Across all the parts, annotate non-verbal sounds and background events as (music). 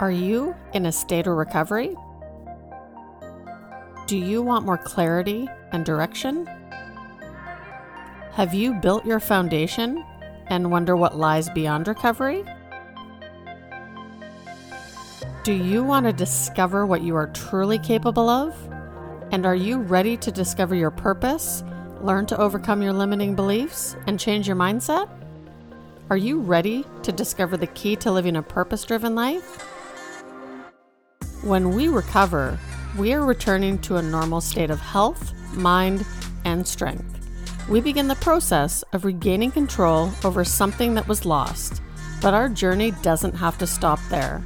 Are you in a state of recovery? Do you want more clarity and direction? Have you built your foundation and wonder what lies beyond recovery? Do you want to discover what you are truly capable of? And are you ready to discover your purpose, learn to overcome your limiting beliefs, and change your mindset? Are you ready to discover the key to living a purpose driven life? When we recover, we are returning to a normal state of health, mind, and strength. We begin the process of regaining control over something that was lost, but our journey doesn't have to stop there.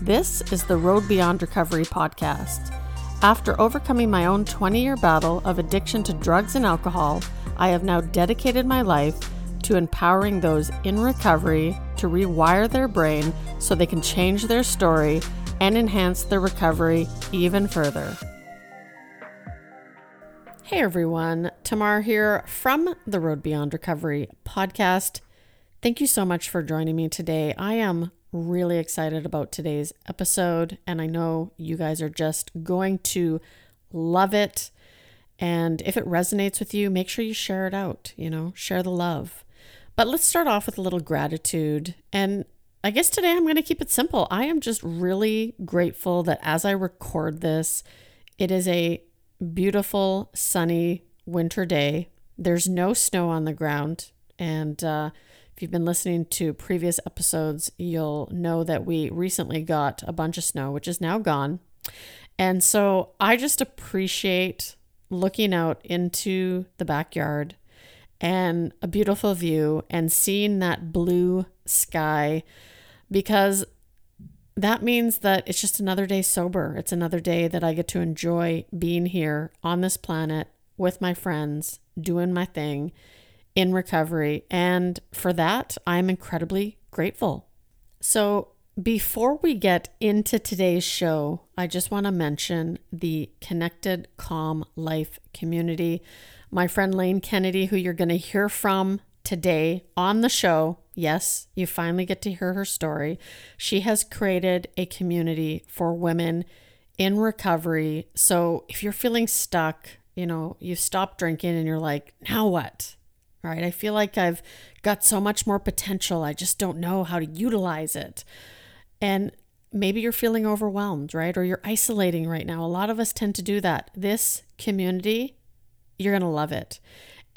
This is the Road Beyond Recovery podcast. After overcoming my own 20 year battle of addiction to drugs and alcohol, I have now dedicated my life to empowering those in recovery to rewire their brain so they can change their story and enhance their recovery even further. Hey everyone, Tamar here from the Road Beyond Recovery podcast. Thank you so much for joining me today. I am really excited about today's episode, and I know you guys are just going to love it. And if it resonates with you, make sure you share it out, you know, share the love. But let's start off with a little gratitude. And I guess today I'm going to keep it simple. I am just really grateful that as I record this, it is a beautiful, sunny winter day. There's no snow on the ground. And uh, if you've been listening to previous episodes, you'll know that we recently got a bunch of snow, which is now gone. And so I just appreciate looking out into the backyard and a beautiful view and seeing that blue sky because that means that it's just another day sober. It's another day that I get to enjoy being here on this planet with my friends, doing my thing in recovery. And for that, I'm incredibly grateful. So, before we get into today's show, I just want to mention the Connected Calm Life community. My friend Lane Kennedy, who you're going to hear from today on the show, yes, you finally get to hear her story. She has created a community for women in recovery. So if you're feeling stuck, you know, you've stopped drinking and you're like, now what? Right? I feel like I've got so much more potential. I just don't know how to utilize it. And maybe you're feeling overwhelmed, right? Or you're isolating right now. A lot of us tend to do that. This community, you're going to love it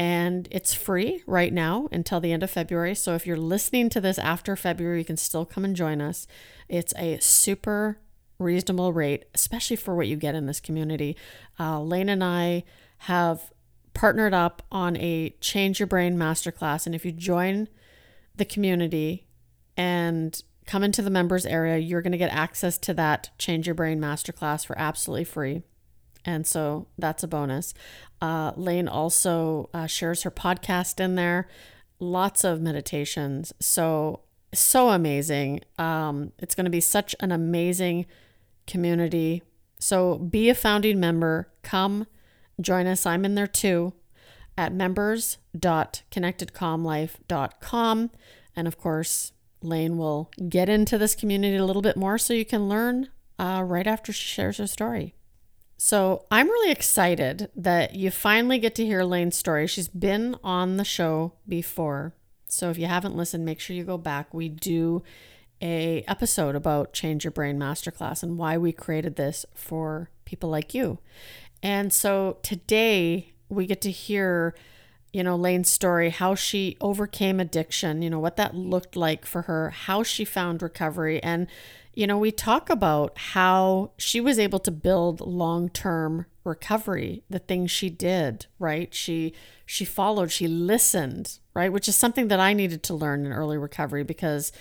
and it's free right now until the end of February. So if you're listening to this after February, you can still come and join us. It's a super reasonable rate, especially for what you get in this community. Uh, Lane and I have partnered up on a Change Your Brain masterclass. And if you join the community and come into the members area, you're going to get access to that Change Your Brain masterclass for absolutely free. And so that's a bonus. Uh, Lane also uh, shares her podcast in there, lots of meditations. So, so amazing. Um, it's going to be such an amazing community. So, be a founding member. Come join us. I'm in there too at members.connectedcalmlife.com. And of course, Lane will get into this community a little bit more so you can learn uh, right after she shares her story. So I'm really excited that you finally get to hear Lane's story. She's been on the show before. So if you haven't listened, make sure you go back. We do a episode about Change Your Brain Masterclass and why we created this for people like you. And so today we get to hear you know, Lane's story, how she overcame addiction, you know, what that looked like for her, how she found recovery and you know, we talk about how she was able to build long-term recovery, the things she did, right? She she followed, she listened, right? Which is something that I needed to learn in early recovery because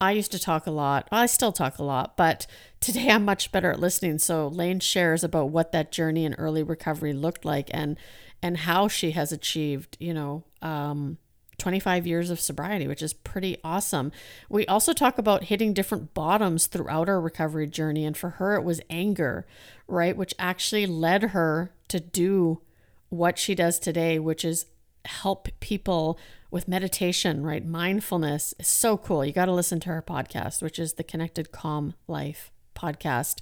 I used to talk a lot. Well, I still talk a lot, but today I'm much better at listening. So Lane shares about what that journey in early recovery looked like and and how she has achieved, you know, um, 25 years of sobriety, which is pretty awesome. We also talk about hitting different bottoms throughout our recovery journey. And for her, it was anger, right? Which actually led her to do what she does today, which is help people with meditation, right? Mindfulness is so cool. You got to listen to her podcast, which is the Connected Calm Life podcast.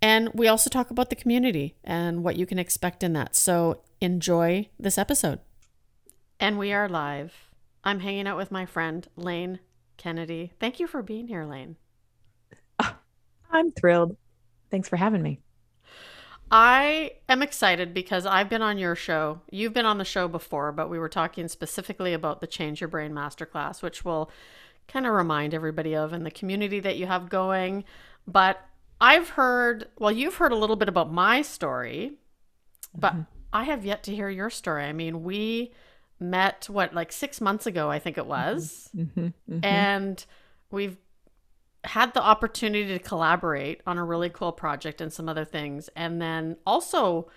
And we also talk about the community and what you can expect in that. So enjoy this episode. And we are live. I'm hanging out with my friend, Lane Kennedy. Thank you for being here, Lane. (laughs) I'm thrilled. Thanks for having me. I am excited because I've been on your show. You've been on the show before, but we were talking specifically about the Change Your Brain Masterclass, which will kind of remind everybody of and the community that you have going. But I've heard, well, you've heard a little bit about my story, but mm-hmm. I have yet to hear your story. I mean, we met, what, like six months ago, I think it was. Mm-hmm. Mm-hmm. And we've had the opportunity to collaborate on a really cool project and some other things, and then also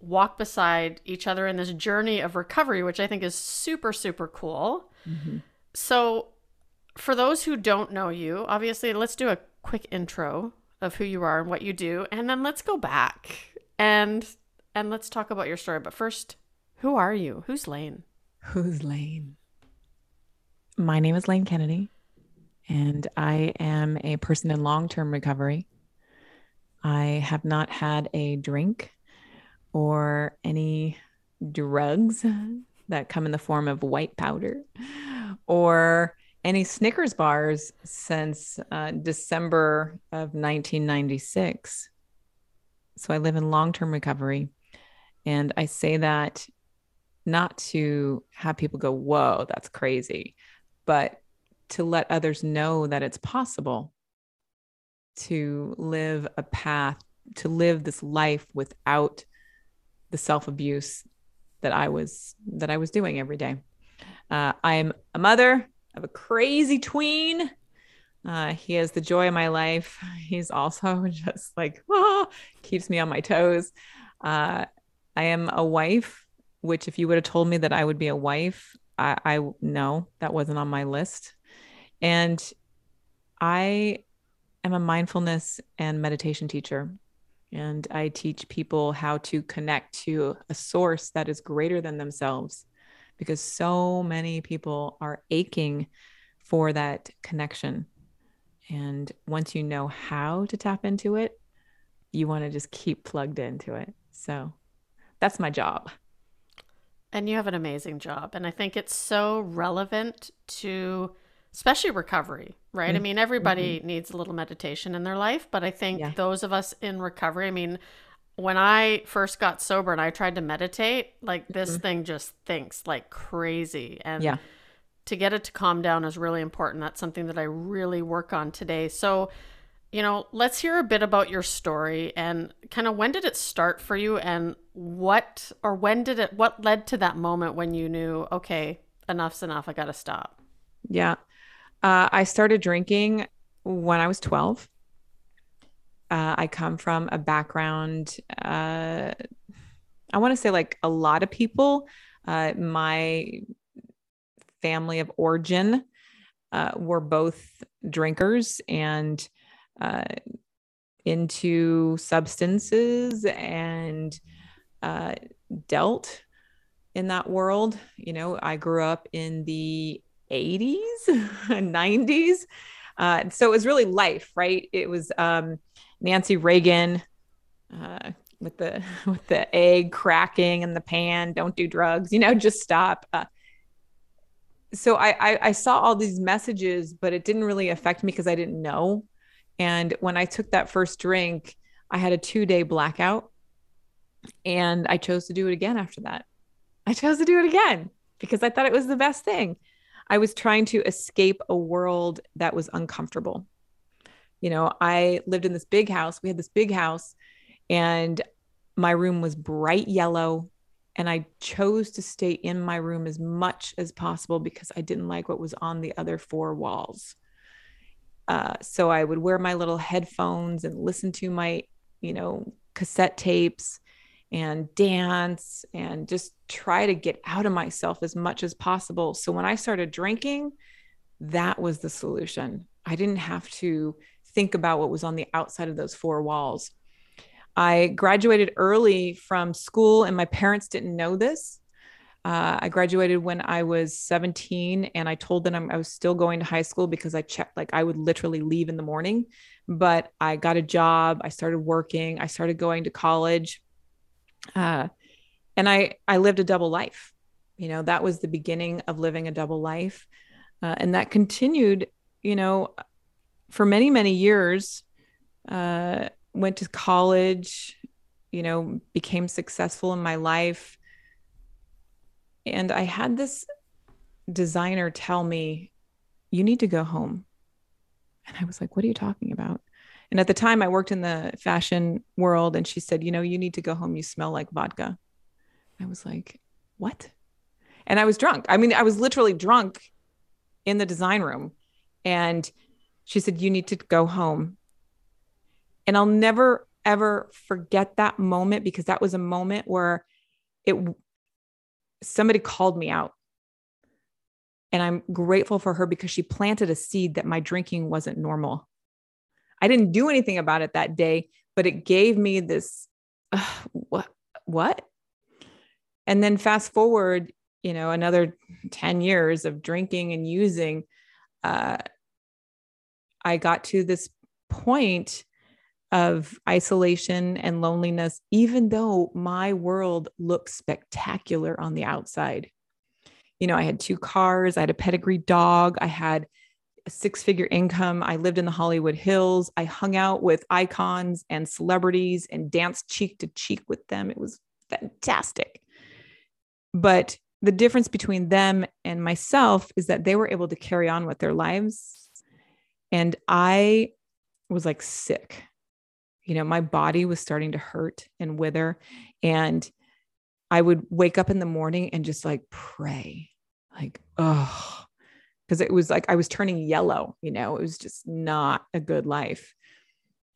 walk beside each other in this journey of recovery, which I think is super, super cool. Mm-hmm. So, for those who don't know you, obviously, let's do a quick intro of who you are and what you do, and then let's go back and and let's talk about your story. But first, who are you? Who's Lane? Who's Lane? My name is Lane Kennedy and I am a person in long term recovery. I have not had a drink or any drugs that come in the form of white powder or any Snickers bars since uh, December of 1996. So I live in long term recovery. And I say that not to have people go, whoa, that's crazy, but to let others know that it's possible to live a path, to live this life without the self abuse that I was that I was doing every day. Uh, I'm a mother of a crazy tween. Uh, he is the joy of my life. He's also (laughs) just like oh, (laughs) keeps me on my toes. Uh, I am a wife, which if you would have told me that I would be a wife, I, I no, that wasn't on my list. And I am a mindfulness and meditation teacher. And I teach people how to connect to a source that is greater than themselves because so many people are aching for that connection. And once you know how to tap into it, you want to just keep plugged into it. So that's my job. And you have an amazing job. And I think it's so relevant to especially recovery, right? Mm-hmm. I mean, everybody mm-hmm. needs a little meditation in their life, but I think yeah. those of us in recovery, I mean, when I first got sober and I tried to meditate, like this mm-hmm. thing just thinks like crazy. And yeah. to get it to calm down is really important. That's something that I really work on today. So, you know, let's hear a bit about your story and kind of when did it start for you and what or when did it what led to that moment when you knew, okay, enough's enough, I got to stop. Yeah. Uh, I started drinking when I was 12. Uh, I come from a background, uh, I want to say like a lot of people, uh, my family of origin uh, were both drinkers and uh, into substances and dealt in that world. You know, I grew up in the 80s and 90s. Uh, so it was really life, right? It was um, Nancy Reagan uh, with the (laughs) with the egg cracking in the pan. Don't do drugs, you know, just stop. Uh, so I, I I saw all these messages, but it didn't really affect me because I didn't know. And when I took that first drink, I had a two day blackout, and I chose to do it again after that. I chose to do it again because I thought it was the best thing. I was trying to escape a world that was uncomfortable. You know, I lived in this big house. We had this big house, and my room was bright yellow. And I chose to stay in my room as much as possible because I didn't like what was on the other four walls. Uh, so I would wear my little headphones and listen to my, you know, cassette tapes and dance and just try to get out of myself as much as possible. So when I started drinking, that was the solution. I didn't have to think about what was on the outside of those four walls. I graduated early from school, and my parents didn't know this. Uh, I graduated when I was 17, and I told them I was still going to high school because I checked, like, I would literally leave in the morning. But I got a job, I started working, I started going to college. Uh, and I, I lived a double life. You know, that was the beginning of living a double life. Uh, and that continued, you know, for many, many years. Uh, went to college, you know, became successful in my life and I had this designer tell me, You need to go home. And I was like, What are you talking about? And at the time, I worked in the fashion world, and she said, You know, you need to go home. You smell like vodka. I was like, What? And I was drunk. I mean, I was literally drunk in the design room. And she said, You need to go home. And I'll never, ever forget that moment because that was a moment where it somebody called me out. And I'm grateful for her because she planted a seed that my drinking wasn't normal. I didn't do anything about it that day, but it gave me this uh, what what? And then fast forward, you know, another 10 years of drinking and using uh I got to this point of isolation and loneliness, even though my world looked spectacular on the outside. You know, I had two cars, I had a pedigree dog, I had a six figure income. I lived in the Hollywood Hills. I hung out with icons and celebrities and danced cheek to cheek with them. It was fantastic. But the difference between them and myself is that they were able to carry on with their lives. And I was like sick you know, my body was starting to hurt and wither. And I would wake up in the morning and just like pray, like, oh, because it was like I was turning yellow, you know, it was just not a good life.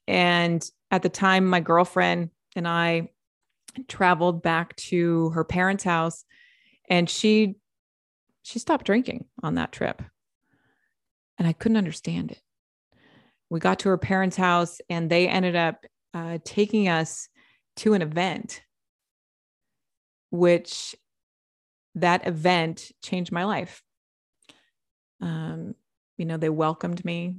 And at the time, my girlfriend and I traveled back to her parents' house and she she stopped drinking on that trip. And I couldn't understand it we got to her parents' house and they ended up uh, taking us to an event, which that event changed my life. Um, you know, they welcomed me.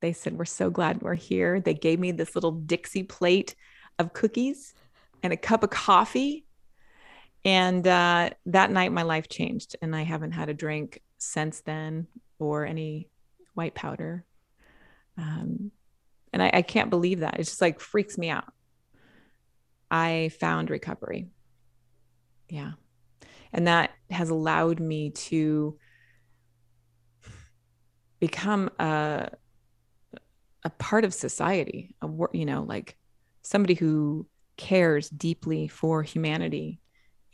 They said, We're so glad we're here. They gave me this little Dixie plate of cookies and a cup of coffee. And uh, that night, my life changed, and I haven't had a drink since then or any white powder um, and I, I can't believe that. It just like freaks me out. I found recovery. Yeah. And that has allowed me to become a a part of society, a you know, like somebody who cares deeply for humanity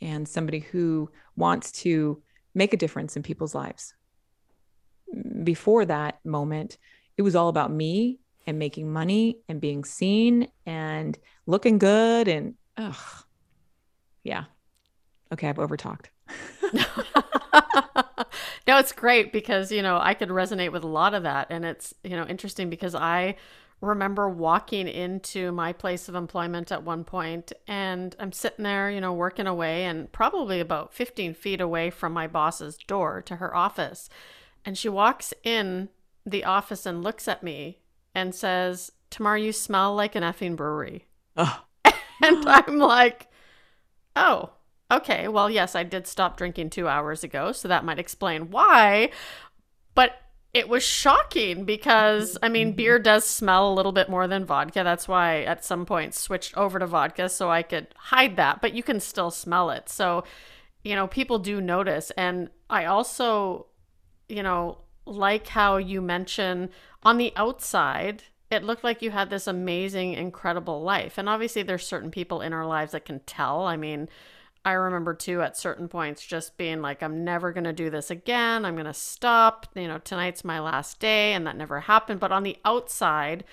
and somebody who wants to make a difference in people's lives. Before that moment, it was all about me and making money and being seen and looking good and ugh. Yeah. Okay, I've overtalked. (laughs) no, it's great because, you know, I could resonate with a lot of that. And it's, you know, interesting because I remember walking into my place of employment at one point and I'm sitting there, you know, working away and probably about 15 feet away from my boss's door to her office. And she walks in the office and looks at me and says, Tamar, you smell like an effing brewery. Oh. (laughs) and I'm like, oh, okay. Well, yes, I did stop drinking two hours ago, so that might explain why. But it was shocking because, I mean, beer does smell a little bit more than vodka. That's why at some point switched over to vodka so I could hide that, but you can still smell it. So, you know, people do notice. And I also, you know, like how you mention on the outside, it looked like you had this amazing, incredible life. And obviously, there's certain people in our lives that can tell. I mean, I remember too at certain points just being like, I'm never going to do this again. I'm going to stop. You know, tonight's my last day. And that never happened. But on the outside,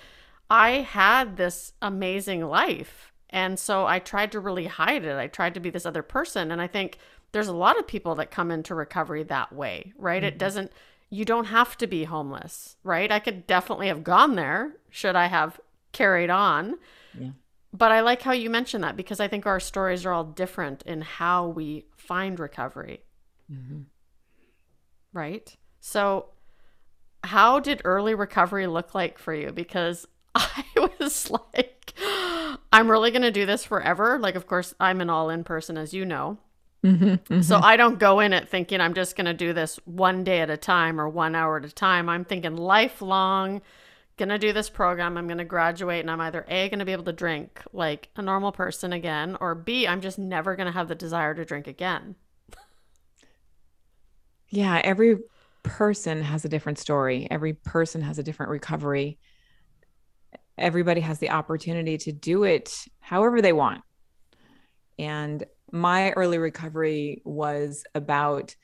I had this amazing life. And so I tried to really hide it. I tried to be this other person. And I think there's a lot of people that come into recovery that way, right? Mm-hmm. It doesn't you don't have to be homeless, right? I could definitely have gone there should I have carried on. Yeah. but I like how you mentioned that because I think our stories are all different in how we find recovery. Mm-hmm. Right? So, how did early recovery look like for you? Because (laughs) I was like, I'm really going to do this forever. Like, of course, I'm an all in person, as you know. Mm-hmm, So I don't go in it thinking I'm just going to do this one day at a time or one hour at a time. I'm thinking lifelong, going to do this program. I'm going to graduate and I'm either A, going to be able to drink like a normal person again, or B, I'm just never going to have the desire to drink again. yeah, every person has a different story. Every person has a different recovery. Everybody has the opportunity to do it however they want. And my early recovery was about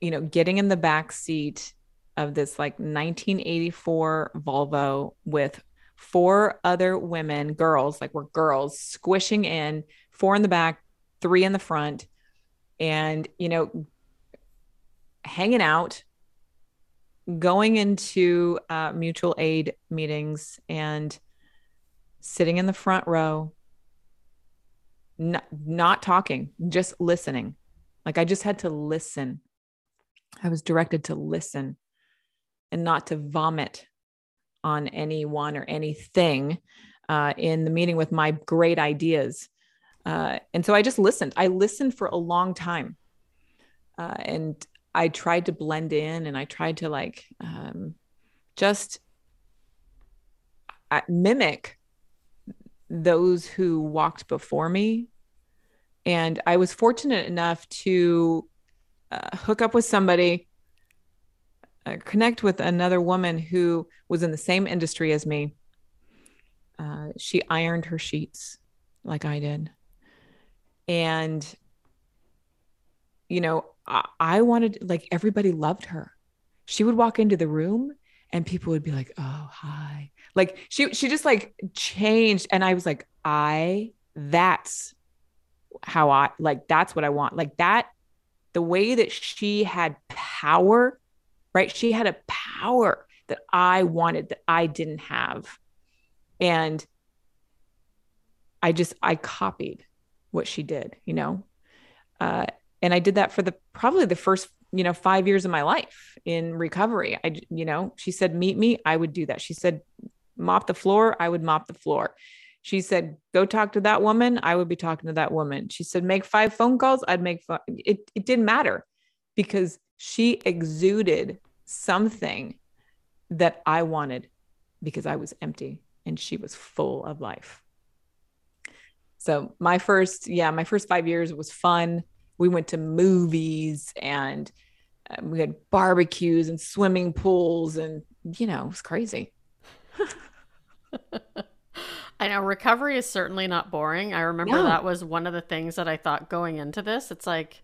you know getting in the back seat of this like 1984 Volvo with four other women, girls, like we're girls, squishing in, four in the back, three in the front, and you know, hanging out, going into uh, mutual aid meetings, and sitting in the front row, not, not talking, just listening. Like I just had to listen. I was directed to listen and not to vomit on anyone or anything uh, in the meeting with my great ideas. Uh, and so I just listened. I listened for a long time. Uh, and I tried to blend in and I tried to like um, just uh, mimic those who walked before me. And I was fortunate enough to uh, hook up with somebody, uh, connect with another woman who was in the same industry as me. Uh, she ironed her sheets like I did. And, you know, I, I wanted, like, everybody loved her. She would walk into the room and people would be like, oh, hi. Like, she, she just like changed. And I was like, I, that's how I like that's what I want. Like that, the way that she had power, right? She had a power that I wanted that I didn't have. And I just I copied what she did, you know. Uh, and I did that for the probably the first you know five years of my life in recovery. I you know she said meet me, I would do that. She said mop the floor, I would mop the floor. She said, go talk to that woman. I would be talking to that woman. She said, make five phone calls. I'd make five. It, it didn't matter because she exuded something that I wanted because I was empty and she was full of life. So my first, yeah, my first five years was fun. We went to movies and uh, we had barbecues and swimming pools and, you know, it was crazy. (laughs) I know recovery is certainly not boring. I remember No. that was one of the things that I thought going into this. It's like,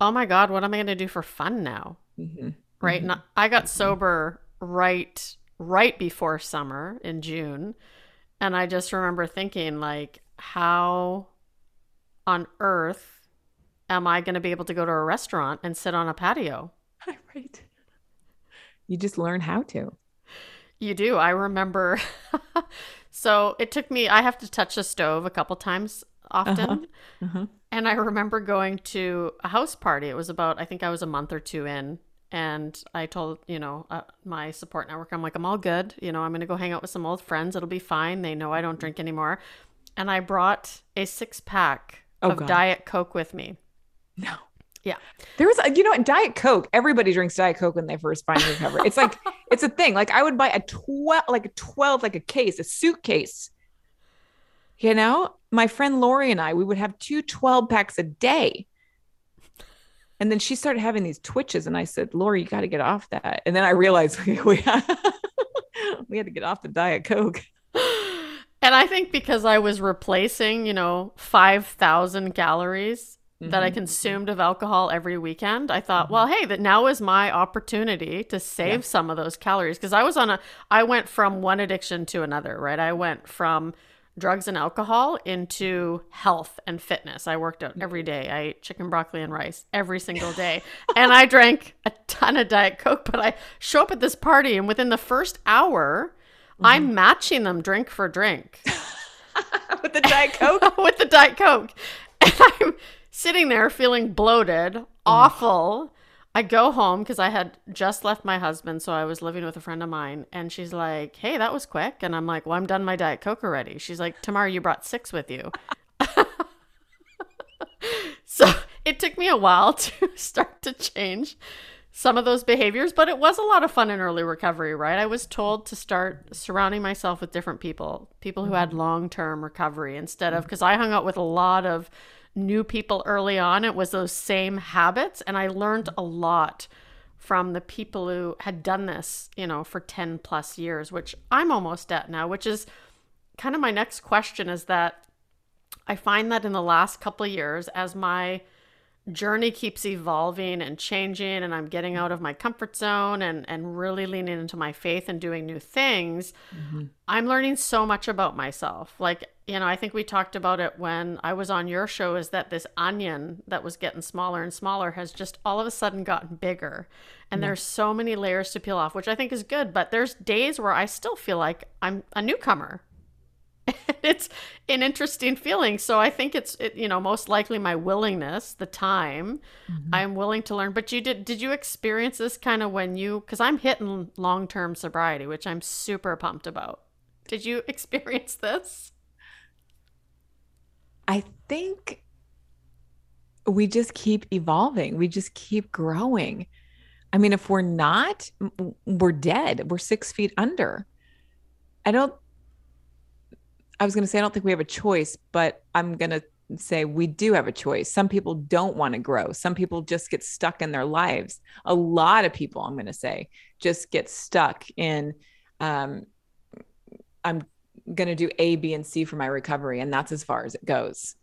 oh my God, what am I going to do for fun now? Mhm. Right. Mhm. And I got sober right right before summer in June. And I just remember thinking, like, how on earth am I going to be able to go to a restaurant and sit on a patio? (laughs) right. You just learn how to. You do. I remember. (laughs) so it took me, I have to touch the stove a couple times often. Uh-huh. And I remember going to a house party. It was about, I think I was a month or two in. And I told, you know, uh, my support network, I'm like, I'm all good. You know, I'm going to go hang out with some old friends. It'll be fine. They know I don't drink anymore. And I brought a six pack Oh, of God. Diet Coke with me. No. Yeah. There was, a, you know, Diet Coke. Everybody drinks Diet Coke when they first find recovery. It's like, (laughs) it's a thing. Like I would buy a 12, like a 12, like a case, a suitcase. You know, my friend Lori and I, we would have two 12 packs a day. And then she started having these twitches. And I said, Lori, you got to get off that. And then I realized (laughs) we, we, we had to get off the Diet Coke. And I think because I was replacing, you know, 5,000 calories that I Mhm. consumed of alcohol every weekend, I thought, mm-hmm. well, hey, that now is my opportunity to save Yeah. some of those calories because I was on a I went from one addiction to another, right? I went from drugs and alcohol into health and fitness. I worked out every mm-hmm. day. I ate chicken, broccoli, and rice every single day. and I drank a ton of Diet Coke, but I show up at this party and within the first hour, I'm mm-hmm. matching them drink for drink. (laughs) with the Diet Coke? (laughs) with the Diet Coke. And I'm sitting there feeling bloated, awful. I go home because I had just left my husband, so I was living with a friend of mine, and she's like, "Hey, that was quick," and I'm like, "Well, I'm done my diet coke already." She's like, "Tomorrow you brought six with you," (laughs) so it took me a while (laughs) to start to change some of those behaviors, but it was a lot of fun in early recovery, right? I was told to start surrounding myself with different people, people who had mm-hmm. long term recovery instead of mm-hmm. because I hung out with a lot of new people early on. It was those same habits. And I learned a lot from the people who had done this, you know, for 10 plus years, which I'm almost at now, which is kind of my next question is that I find that in the last couple of years, as my journey keeps evolving and changing and I'm getting out of my comfort zone and and really leaning into my faith and doing new things, mm-hmm. I'm learning so much about myself. Like, you know, I think we talked about it when I was on your show is that this onion that was getting smaller and smaller has just all of a sudden gotten bigger. And there's so many layers to peel off, which I think is good, but there's days where I still feel like I'm a newcomer (laughs) it's an interesting feeling. So I think it's it, you know most likely my willingness, the time mm-hmm. I'm willing to learn. But you did did you experience this kind of when you because I'm hitting long term sobriety, which I'm super pumped about. Did you (laughs) experience this? I think we just keep evolving. We just keep growing. I mean, if we're not, we're dead. We're six feet under. I don't I was going to say, I don't think we have a choice, but I'm going to say we do have a choice. Some people don't want to grow. Some people just get stuck in their lives. A lot of people, I'm going to say, just get stuck in, um, I'm going to do A, B, and C for my recovery. And that's as far as it goes.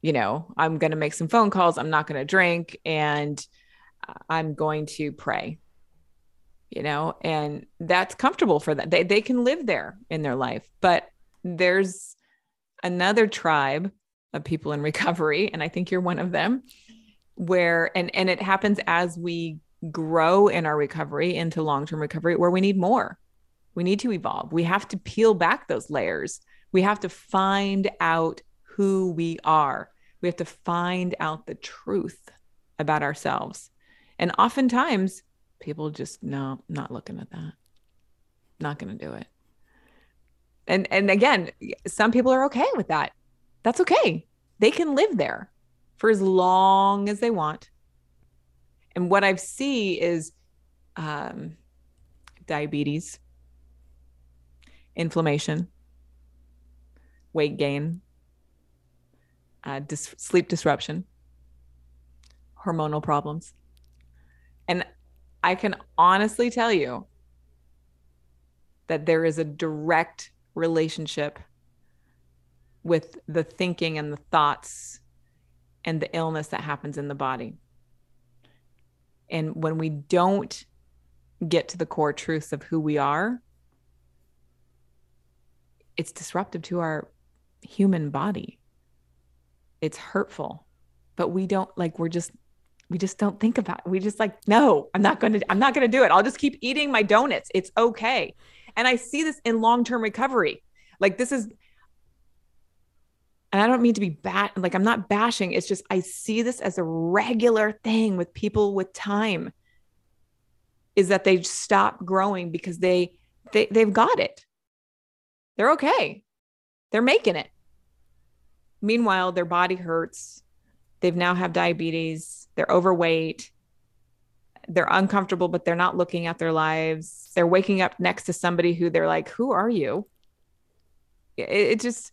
You know, I'm going to make some phone calls. I'm not going to drink and I'm going to pray you know and that's comfortable for them they, they can live there in their life but there's another tribe of people in recovery and i think you're one of them where and and it happens as we grow in our recovery into long-term recovery where we need more. We need to evolve. We have to peel back those layers. We have to find out who we are. We have to find out the truth about ourselves. And oftentimes people just no not looking at that. Not going to do it and and again, some people are okay with that. That's okay. They can live there for as long as they want. And what I see is um, diabetes, inflammation, weight gain, uh, dis- sleep disruption, hormonal problems. And I can honestly tell you that there is a direct relationship with the thinking and the thoughts and the illness that happens in the body. And when we don't get to the core truths of who we are, it's disruptive to our human body. It's hurtful, but we don't like, we're just, we just don't think about it. We just like, no, I'm not going to, I'm not going to do it. I'll just keep eating my donuts. It's okay. And I see this in long term recovery. Like, this is, and I don't mean to be bad, like, I'm not bashing. It's just, I see this as a regular thing with people with time is that they stop growing because they, they they've got it. They're okay. They're making it. Meanwhile, their body hurts. They've now have diabetes. They're overweight they're uncomfortable, but they're not looking at their lives. They're waking up next to somebody who they're like, Who are you? It, it just,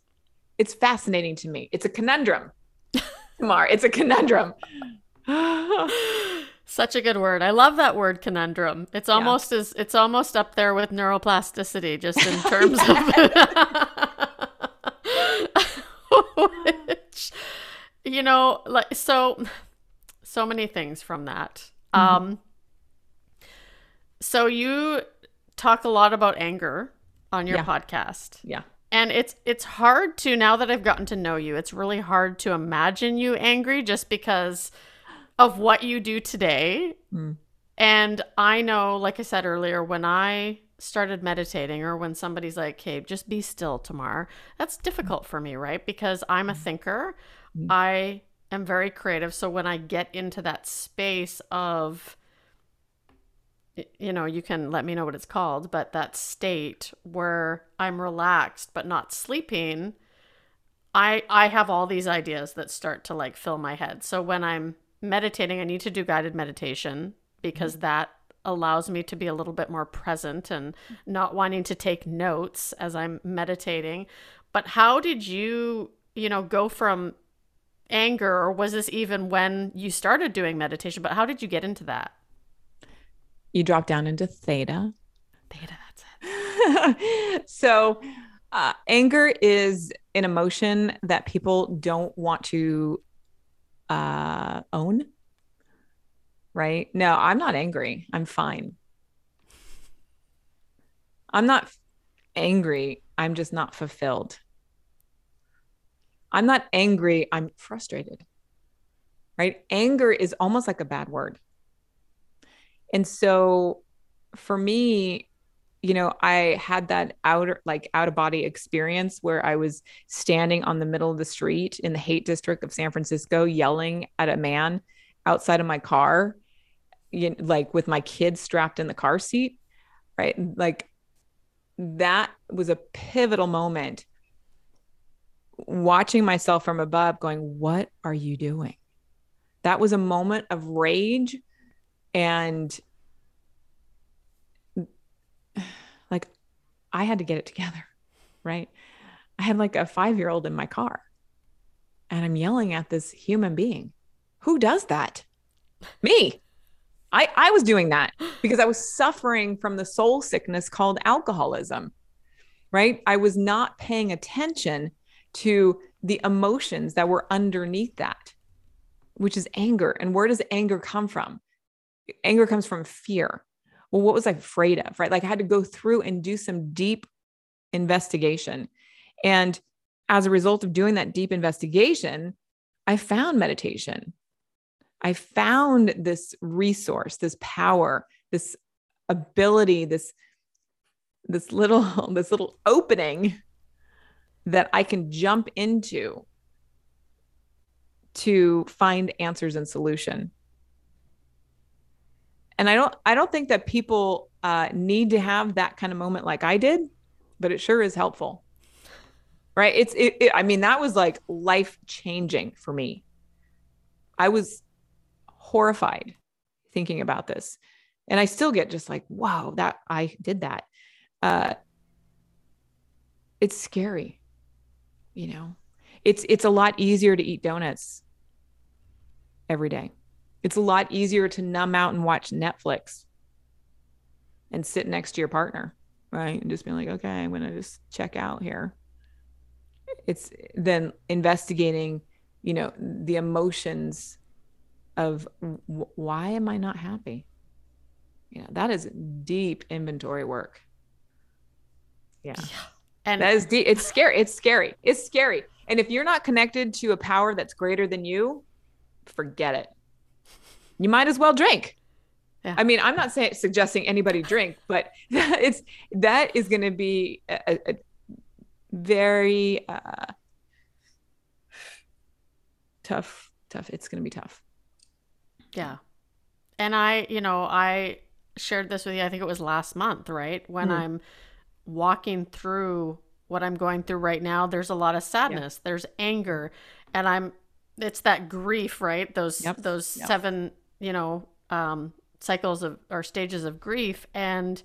it's fascinating to me. It's a conundrum, (laughs) Mar. It's a conundrum. (gasps) Such a good word. I love that word conundrum. It's almost yeah. as it's almost up there with neuroplasticity, just in (laughs) terms of (laughs) which, you know, like so so many things from that. Mm-hmm. Um so you talk a lot about anger on your yeah. podcast. Yeah. And it's it's hard to now that I've gotten to know you, it's really hard to imagine you angry just because of what you do today. Mm. And I know, like I said earlier, when I started meditating or when somebody's like, hey, just be still Tamar, that's difficult for me, right? Because I'm a thinker. I am very creative. So when I get into that space of, you know, you can let me know what it's called, but that state where I'm relaxed but not sleeping, I I have all these ideas that start to like fill my head. So when I'm meditating, I need to do guided meditation because mm-hmm. that allows me to be a little bit more present and not wanting to take notes as I'm meditating. But how did you, you know, go from anger or was this even when you started doing meditation, but how did you get into that? You drop down into theta. Theta, that's it. (laughs) so uh, anger is an emotion that people don't want to uh, own right? No, I'm not angry. I'm fine. I'm not angry. I'm just not fulfilled. I'm not angry. I'm frustrated. Right? Anger is almost like a bad word. And so for me, you know, I had that outer, like out of body experience where I was standing on the middle of the street in the Haight district of San Francisco, yelling at a man outside of my car you know, like with my kids strapped in the car seat, right? Like that was a pivotal moment watching myself from above going, What are you doing? That was a moment of rage and (sighs) like I had to get it together, (laughs) right? I had like a five year old in my car and I'm yelling at this human being. Who does that? Me. I, I was doing that because I was suffering from the soul sickness called alcoholism, right? I was not paying attention to the emotions that were underneath that, which is anger. And where does anger come from? Anger comes from fear. Well, what was I afraid of, right? Like I had to go through and do some deep investigation. And as a result of doing that deep investigation, I found meditation. I found this resource, this power, this ability, this this little (laughs) this little opening that I can jump into to find answers and solution. And I don't I don't think that people uh, need to have that kind of moment like I did, but it sure is helpful. Right? It's it, it I mean that was like life changing for me. I was horrified thinking about this. And I still get just like, wow, that I did that. Uh, it's scary. You know, it's it's a lot easier to eat donuts every day. It's a lot easier to numb out and watch Netflix and sit next to your partner, right? And just be like, okay, I'm gonna just check out here. It's then investigating, you know, the emotions of why am I not happy? You know, that is deep inventory work. Yeah. yeah. And that is deep. It's scary. It's scary. It's scary. And if you're not connected to a power that's greater than you, forget it. You might as well drink. Yeah. I mean, I'm not saying suggesting anybody drink, but (laughs) it's that is going to be a, a very uh, tough. Tough. It's going to be tough. Yeah. And I, you know, I shared this with you, I think it was last month, right? When mm-hmm. I'm walking through what I'm going through right now, there's a lot of sadness, yeah. there's anger, and I'm it's that grief, right? Those yep. those yep. seven, you know, um cycles of or stages of grief and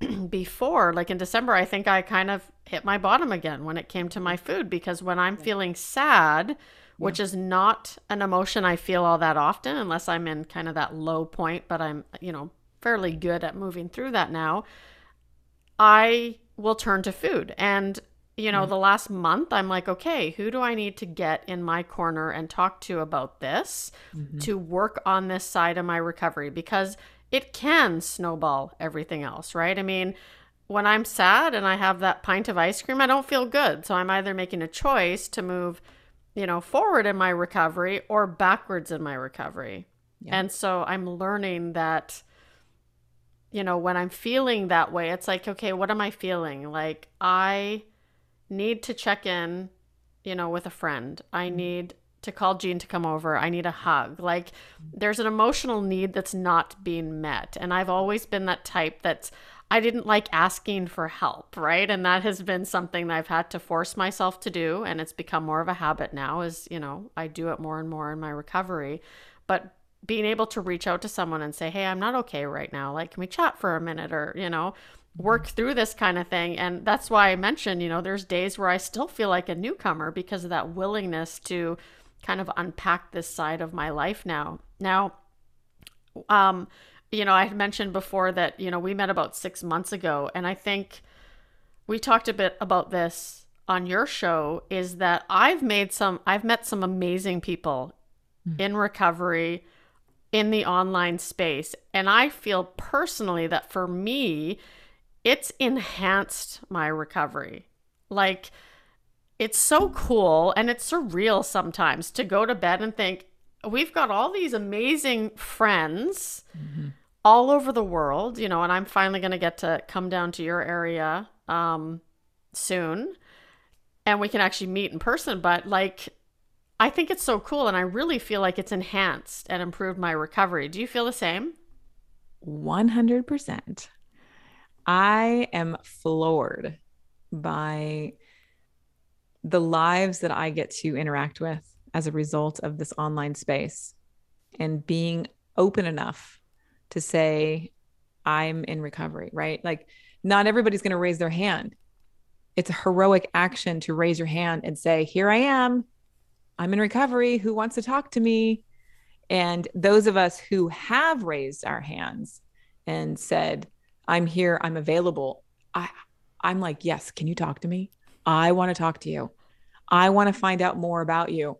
(clears throat) before like in December I think I kind of hit my bottom again when it came to my food because when I'm feeling sad, yeah. which is not an emotion I feel all that often unless I'm in kind of that low point, but I'm, you know, fairly good at moving through that now. I will turn to food. And, you know, yeah. the last month, I'm like, okay, who do I need to get in my corner and talk to about this mm-hmm. to work on this side of my recovery? Because it can snowball everything else, right? I mean, when I'm sad and I have that pint of ice cream, I don't feel good. So I'm either making a choice to move you know, forward in my recovery or backwards in my recovery. Yeah. And so I'm learning that you know, when I'm feeling that way, it's like, okay, what am I feeling? Like, I need to check in, you know, with a friend. I mm-hmm. need to call Jean to come over. I need a hug. Like, there's an emotional need that's not being met. And I've always been that type that's, I didn't like asking for help, right? And that has been something that I've had to force myself to do. And it's become more of a habit now, as, you know, I do it more and more in my recovery. But being able to reach out to someone and say, Hey, I'm not okay right now. Like, can we chat for a minute or, you know, work through this kind of thing? And that's why I mentioned, you know, there's days where I still feel like a newcomer because of that willingness to kind of unpack this side of my life now. Now, um, you know, I had mentioned before that, you know, we met about six months ago. And I think we talked a bit about this on your show is that I've made some, I've met some amazing people mm. in recovery in the online space. And I feel personally that for me, it's enhanced my recovery. Like, it's so cool and it's surreal sometimes to go to bed and think, we've got all these amazing friends mm-hmm. all over the world, you know, and I'm finally going to get to come down to your area um, soon and we can actually meet in person. But like, I think it's so cool and I really feel like it's enhanced and improved my recovery. Do you feel the same? 100%. I am floored by the lives that I get to interact with as a result of this online space and being open enough to say, I'm in recovery, right? Like, not everybody's going to raise their hand. It's a heroic action to raise your hand and say, Here I am. I'm in recovery. Who wants to talk to me? And those of us who have raised our hands and said, I'm here, I'm available. I I'm like, "Yes, can you talk to me? I want to talk to you. I want to find out more about you."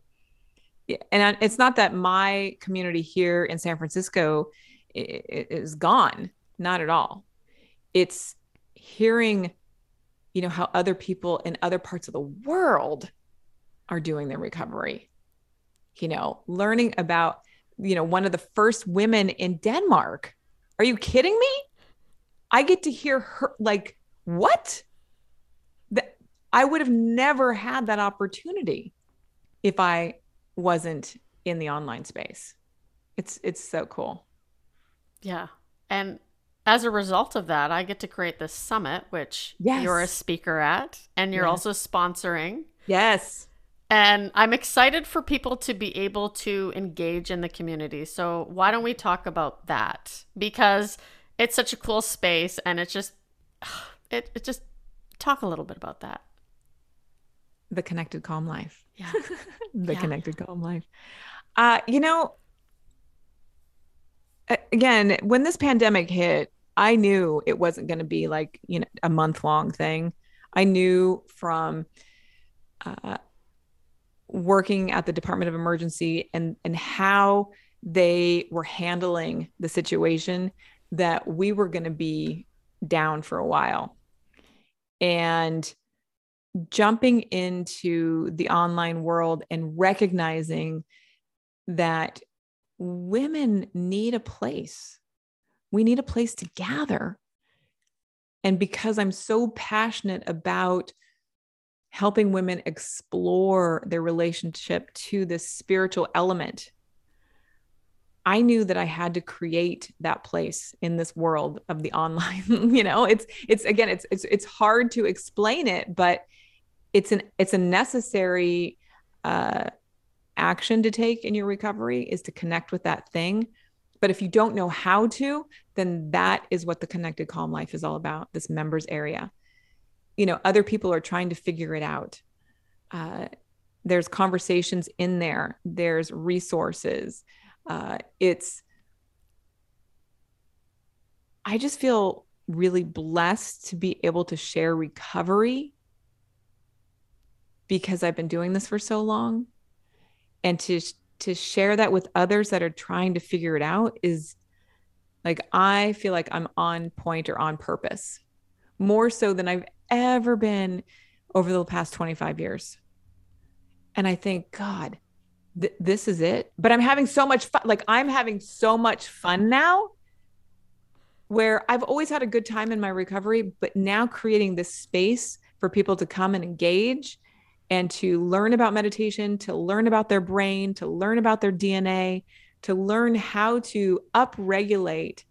And it's not that my community here in San Francisco is gone, not at all. It's hearing you know how other people in other parts of the world are doing their recovery. You know, learning about, you know, one of the first women in Denmark. Are you kidding me? I get to hear her like, what? That I would have never had that opportunity if I wasn't in the online space. It's it's so cool. Yeah. And as a result of that, I get to create this summit, which yes. you're a speaker at, and you're yes. also sponsoring. Yes. And I'm excited for people to be able to engage in the community. So, why don't we talk about that? Because it's such a cool space and it's just, (sighs) it, it just talk a little bit about that. The connected calm life. Yeah. (laughs) the yeah. connected calm life. Uh, you know, again, when this pandemic hit, I knew it wasn't going to be like, you know, a month long thing. I knew from, uh, working at the Department of Emergency and and how they were handling the situation that we were going to be down for a while. And jumping into the online world and recognizing that women need a place. We need a place to gather. And because I'm so passionate about helping women explore their relationship to this spiritual element I knew that I had to create that place in this world of the online. (laughs) you know, it's it's again, it's it's it's hard to explain it, but it's an it's a necessary uh, action to take in your recovery is to connect with that thing. But if you don't know how to, then that is what the connected calm life is all about. This members area you know other people are trying to figure it out. Uh, there's conversations in there. There's resources. Uh, it's i just feel really blessed to be able to share recovery because i've been doing this for so long. And to to share that with others that are trying to figure it out is like i feel like i'm on point or on purpose more so than i've ever been over the past 25 years. And I think, God, th- this is it. But I'm having so much fun. Like, I'm having so much fun now where I've always had a good time in my recovery, but now creating this space for people to come and engage and to learn about meditation, to learn about their brain, to learn about their DNA, to learn how to upregulate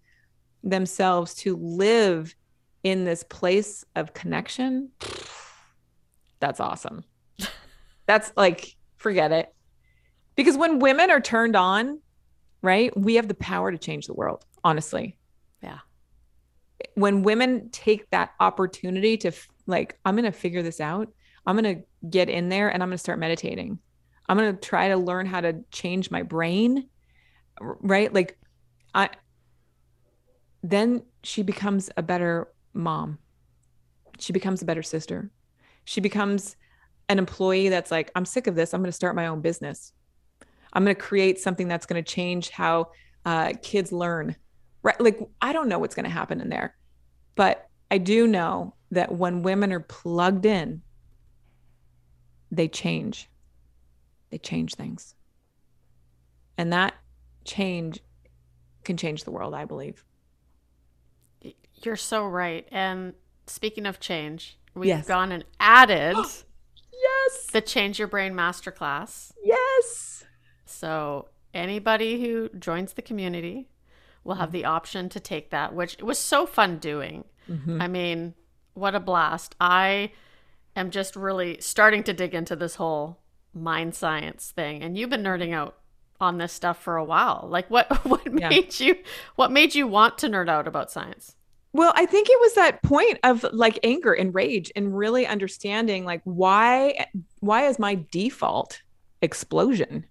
themselves to live in this place of connection. That's awesome. That's like, forget it. Because when women are turned on, right, we have the power to change the world, honestly. Yeah. When women take that opportunity to, like, I'm going to figure this out, I'm going to get in there and I'm going to start meditating. I'm going to try to learn how to change my brain, right? Like, I, then she becomes a better mom. She becomes a better sister. She becomes an employee that's like, I'm sick of this. I'm going to start my own business. I'm going to create something that's going to change how uh, kids learn. Right? Like, I don't know what's going to happen in there, but I do know that when women are plugged in, they change. They change things. And that change can change the world, I believe. You're so right. And speaking of change, we've yes. gone and added (gasps) yes the Change Your Brain Masterclass. Yes. So anybody who joins the community will have the option to take that, which it was so fun doing. Mm-hmm. I mean, what a blast. I am just really starting to dig into this whole mind science thing. And you've been nerding out on this stuff for a while. Like what (laughs) what yeah. made you what made you want to nerd out about science? Well, I think it was that point of like anger and rage and really understanding like why why is my default explosion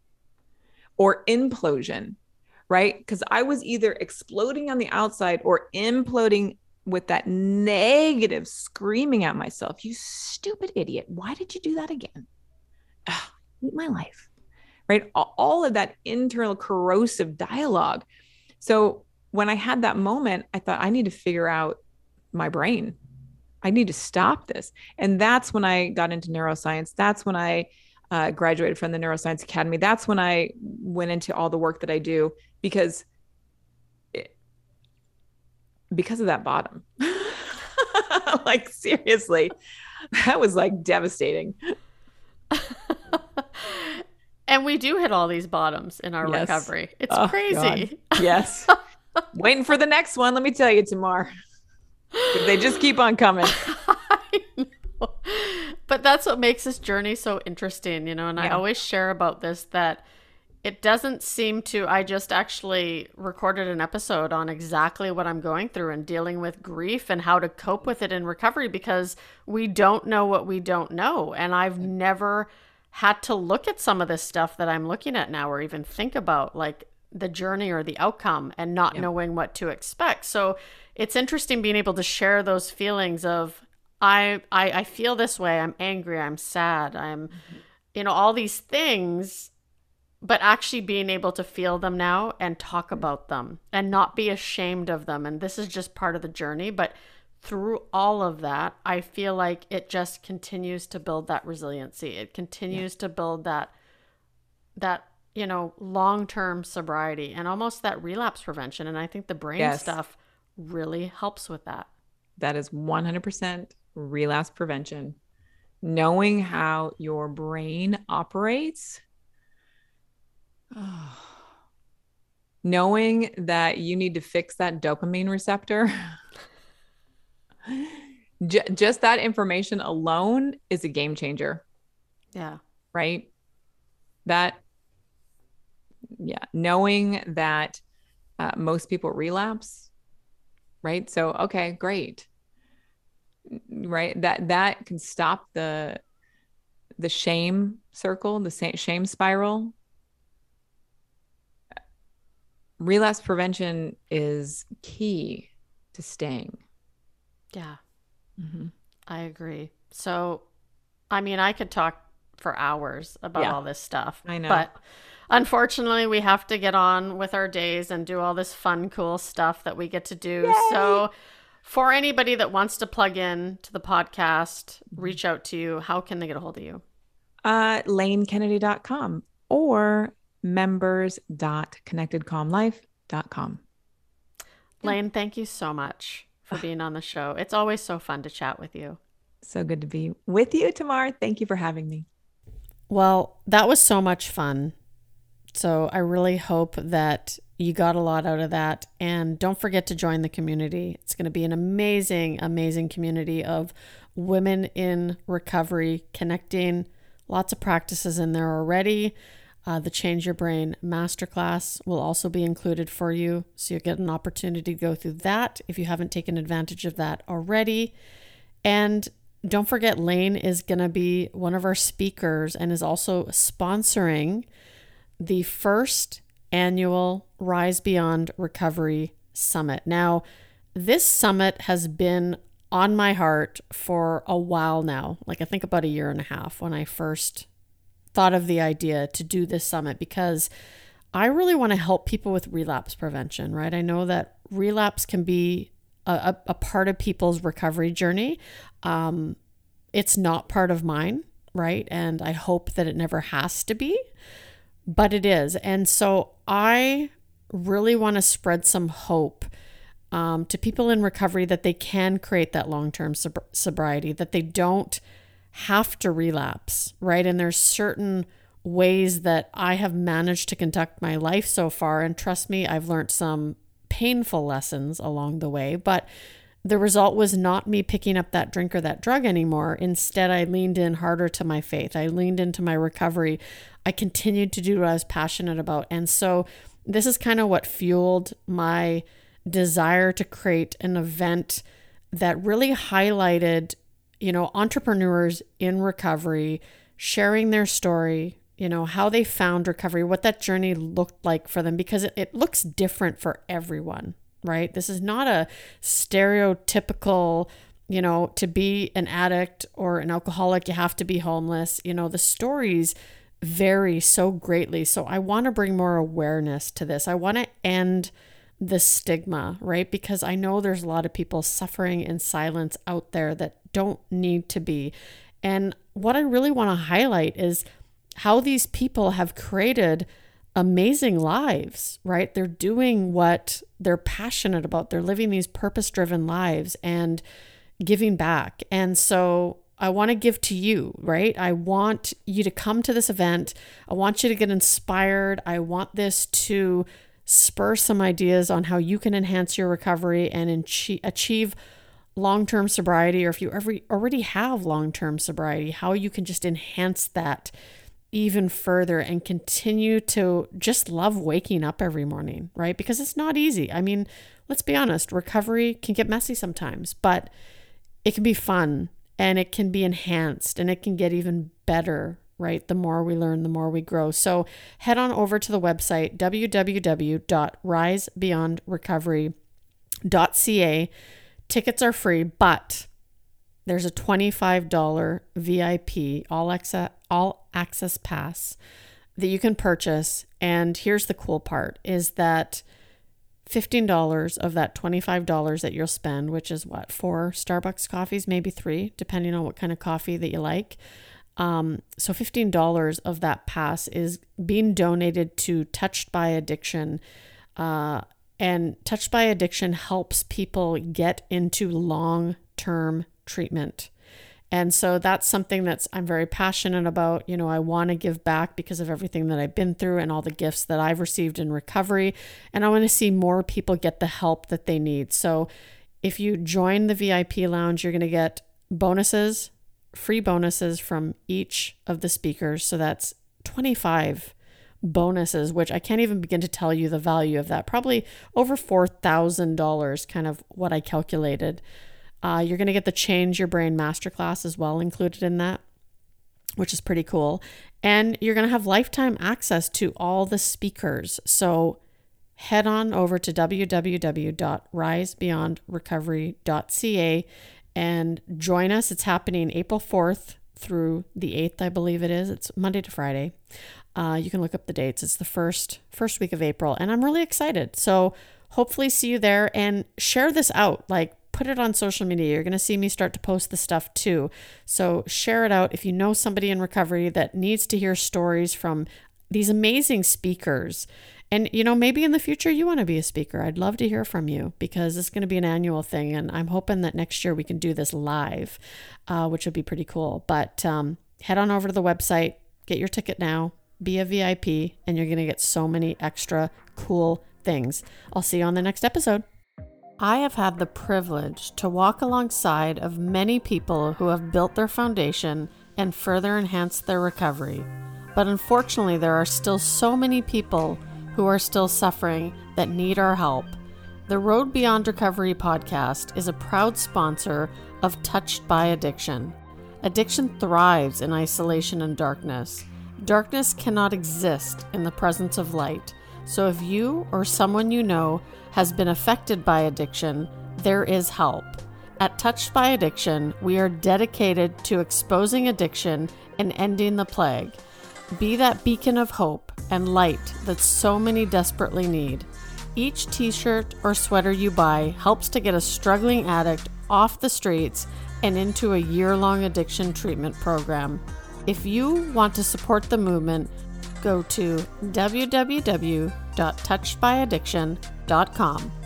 or implosion, right? Because I was either exploding on the outside or imploding with that negative screaming at myself, you stupid idiot. Why did you do that again? Ugh, my life. Right? All of that internal corrosive dialogue. So when I had that moment, I thought I need to figure out my brain. I need to stop this. And that's when I got into neuroscience. That's when I uh, graduated from the Neuroscience Academy. That's when I went into all the work that I do because it, because of that bottom. (laughs) like seriously, that was like devastating. (laughs) and we do hit all these bottoms in our yes. recovery. It's oh, crazy. Yes. (laughs) Waiting for the next one. Let me tell you, Tamar. They just keep on coming. (laughs) But that's what makes this journey so interesting, you know. And yeah. I always share about this that it doesn't seem to. I just actually recorded an episode on exactly what I'm going through and dealing with grief and how to cope with it in recovery because we don't know what we don't know. And I've mm. never had to look at some of this stuff that I'm looking at now or even think about. Like, the journey or the outcome and not knowing what to expect. So it's interesting being able to share those feelings of I I, I feel this way. I'm angry. I'm sad. I'm mm-hmm. you know all these things, but actually being able to feel them now and talk mm-hmm. about them and not be ashamed of them. And this is just part of the journey, but through all of that, I feel like it just continues to build that resiliency. It continues yeah. to build that that you know, long term sobriety and almost that relapse prevention. And I think the brain yes. stuff really helps with that. That is 100% relapse prevention. Knowing how your brain operates, oh, (sighs) knowing that you need to fix that dopamine receptor. (laughs) J- just that information alone is a game changer. Yeah. Right. That knowing that uh, most people relapse right? So okay great. Right? That that can stop the the shame circle the shame spiral. Relapse prevention is key to staying. Yeah. Mm-hmm. i agree. So i mean i could talk for hours about yeah. all this stuff i know. but unfortunately, we have to get on with our days and do all this fun, cool stuff that we get to do. Yay! So, for anybody that wants to plug in to the podcast, reach out to you. How can they get a hold of you? Uh, lanekennedy.com or members.connectedcalmlife.com. Lane, thank you so much for being on the show. It's always so fun to chat with you. So good to be with you, Tamar. Thank you for having me. Well, that was so much fun. So I really hope that you got a lot out of that. And don't forget to join the community. It's going to be an amazing, amazing community of women in recovery connecting. Lots of practices in there already. Uh, the Change Your Brain Masterclass will also be included for you. So you'll get an opportunity to go through that if you haven't taken advantage of that already. And don't forget, Lane is going to be one of our speakers and is also sponsoring the first annual Rise Beyond Recovery Summit. Now, this summit has been on my heart for a while now. Like, I think about a year and a half when I first thought of the idea to do this summit because I really want to help people with relapse prevention, right? I know that relapse can be a, a part of people's recovery journey. Um, it's not part of mine, right? And I hope that it never has to be, but it is. And so I really want to spread some hope um, to people in recovery that they can create that long term sob- sobriety, that they don't have to relapse, right? And there's certain ways that I have managed to conduct my life so far. And trust me, I've learned some painful lessons along the way, but the result was not me picking up that drink or that drug anymore. Instead, I leaned in harder to my faith. I leaned into my recovery. I continued to do what I was passionate about. And so, this is kind of what fueled my desire to create an event that really highlighted you know, entrepreneurs in recovery sharing their story, you know, how they found recovery, what that journey looked like for them, because it, it looks different for everyone, right? This is not a stereotypical, you know, to be an addict or an alcoholic, you have to be homeless. You know, the stories vary so greatly. So I want to bring more awareness to this. I want to end the stigma, right? Because I know there's a lot of people suffering in silence out there that don't need to be. And what I really want to highlight is how these people have created amazing lives, right? They're doing what they're passionate about. They're living these purpose driven lives and giving back. And so I want to give to you, right? I want you to come to this event. I want you to get inspired. I want this to spur some ideas on how you can enhance your recovery and achieve long term sobriety, or if you ever already have long term sobriety, how you can just enhance that even further and continue to just love waking up every morning, right? Because it's not easy. I mean, let's be honest, recovery can get messy sometimes, but it can be fun and it can be enhanced and it can get even better, right? The more we learn, the more we grow. So head on over to the website www.risebeyondrecovery.ca Tickets are free, but there's a $25 VIP all access, all access pass that you can purchase. And here's the cool part is that $15 of that $25 that you'll spend, which is what, four Starbucks coffees, maybe three, depending on what kind of coffee that you like. Um, so $15 of that pass is being donated to Touched by Addiction. Uh, and Touched by Addiction helps people get into long term treatment. And so that's something that's I'm very passionate about. You know, I want to give back because of everything that I've been through and all the gifts that I've received in recovery. And I want to see more people get the help that they need. So if you join the VIP lounge, you're going to get bonuses, free bonuses from each of the speakers. So that's 25 bonuses, which I can't even begin to tell you the value of that. Probably over $4,000, kind of what I calculated. Uh, you're going to get the Change Your Brain Masterclass as well included in that, which is pretty cool. And you're going to have lifetime access to all the speakers. So head on over to www.risebeyondrecovery.ca and join us. It's happening April 4th through the 8th, I believe it is. It's Monday to Friday. Uh, you can look up the dates. It's the first first week of April, and I'm really excited. So hopefully see you there and share this out. Like put it on social media. You're going to see me start to post the stuff too. So share it out if you know somebody in recovery that needs to hear stories from these amazing speakers And, you know, maybe in the future you want to be a speaker. I'd love to hear from you because it's going to be an annual thing. And I'm hoping that next year we can do this live, uh, which would be pretty cool. But um, head on over to the website, get your ticket now, be a VIP, and you're going to get so many extra cool things. I'll see you on the next episode. I have had the privilege to walk alongside of many people who have built their foundation and further enhanced their recovery. But unfortunately, there are still so many people who are still suffering that need our help. The Road Beyond Recovery podcast is a proud sponsor of Touched by Addiction. Addiction thrives in isolation and darkness. Darkness cannot exist in the presence of light. So if you or someone you know has been affected by addiction, there is help. At Touched by Addiction, we are dedicated to exposing addiction and ending the plague. Be that beacon of hope and light that so many desperately need. Each t shirt or sweater you buy helps to get a struggling addict off the streets and into a year long addiction treatment program. If you want to support the movement, go to www.touchedbyaddiction.com dot com.